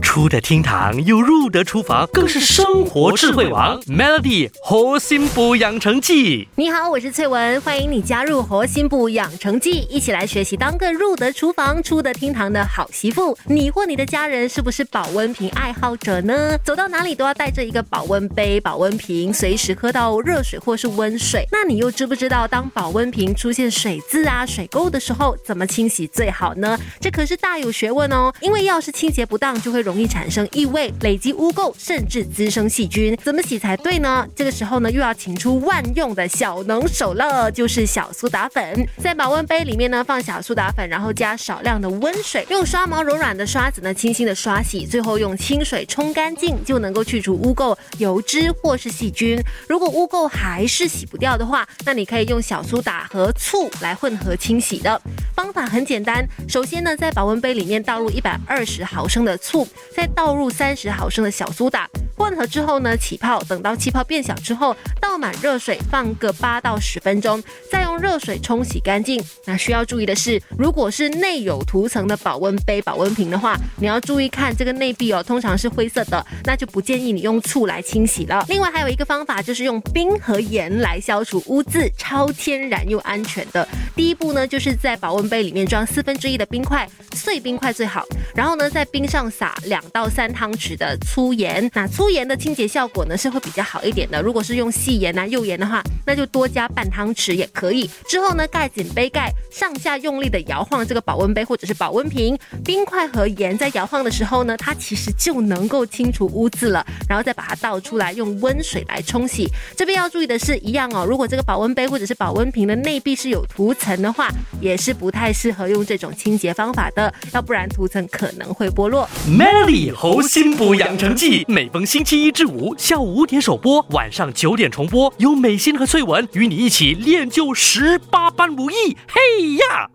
出得厅堂又入得厨房，更是生活智慧王。Melody 活心补养成记，你好，我是翠文，欢迎你加入活心补养成记，一起来学习当个入得厨房、出得厅堂的好媳妇。你或你的家人是不是保温瓶爱好者呢？走到哪里都要带着一个保温杯、保温瓶，随时喝到热水或是温水。那你又知不知道，当保温瓶出现水渍啊、水垢的时候，怎么清洗最好呢？这可是大有学问哦，因为要是清洁不当，就会容容易产生异味、累积污垢，甚至滋生细菌。怎么洗才对呢？这个时候呢，又要请出万用的小能手了，就是小苏打粉。在保温杯里面呢，放小苏打粉，然后加少量的温水，用刷毛柔软的刷子呢，轻轻的刷洗，最后用清水冲干净，就能够去除污垢、油脂或是细菌。如果污垢还是洗不掉的话，那你可以用小苏打和醋来混合清洗的。方法很简单，首先呢，在保温杯里面倒入一百二十毫升的醋，再倒入三十毫升的小苏打，混合之后呢，起泡，等到气泡变小之后，倒满热水，放个八到十分钟，再热水冲洗干净。那需要注意的是，如果是内有涂层的保温杯、保温瓶的话，你要注意看这个内壁哦，通常是灰色的，那就不建议你用醋来清洗了。另外还有一个方法，就是用冰和盐来消除污渍，超天然又安全的。第一步呢，就是在保温杯里面装四分之一的冰块，碎冰块最好。然后呢，在冰上撒两到三汤匙的粗盐。那粗盐的清洁效果呢是会比较好一点的。如果是用细盐啊、幼盐的话，那就多加半汤匙也可以。之后呢，盖紧杯盖，上下用力的摇晃这个保温杯或者是保温瓶。冰块和盐在摇晃的时候呢，它其实就能够清除污渍了。然后再把它倒出来，用温水来冲洗。这边要注意的是，一样哦，如果这个保温杯或者是保温瓶的内壁是有涂层的话，也是不太适合用这种清洁方法的，要不然涂层可能会剥落。Melody 活心补养成记，每逢星期一至五下午五点首播，晚上九点重播，有美心和翠文与你一起练就十十八般武艺。嘿呀！